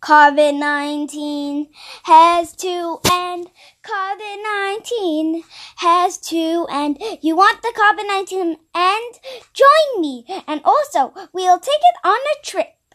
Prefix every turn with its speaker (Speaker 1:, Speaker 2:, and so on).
Speaker 1: COVID 19 has to end. COVID 19 has to end. You want the COVID 19 end? Join me. And also, we'll take it on a trip.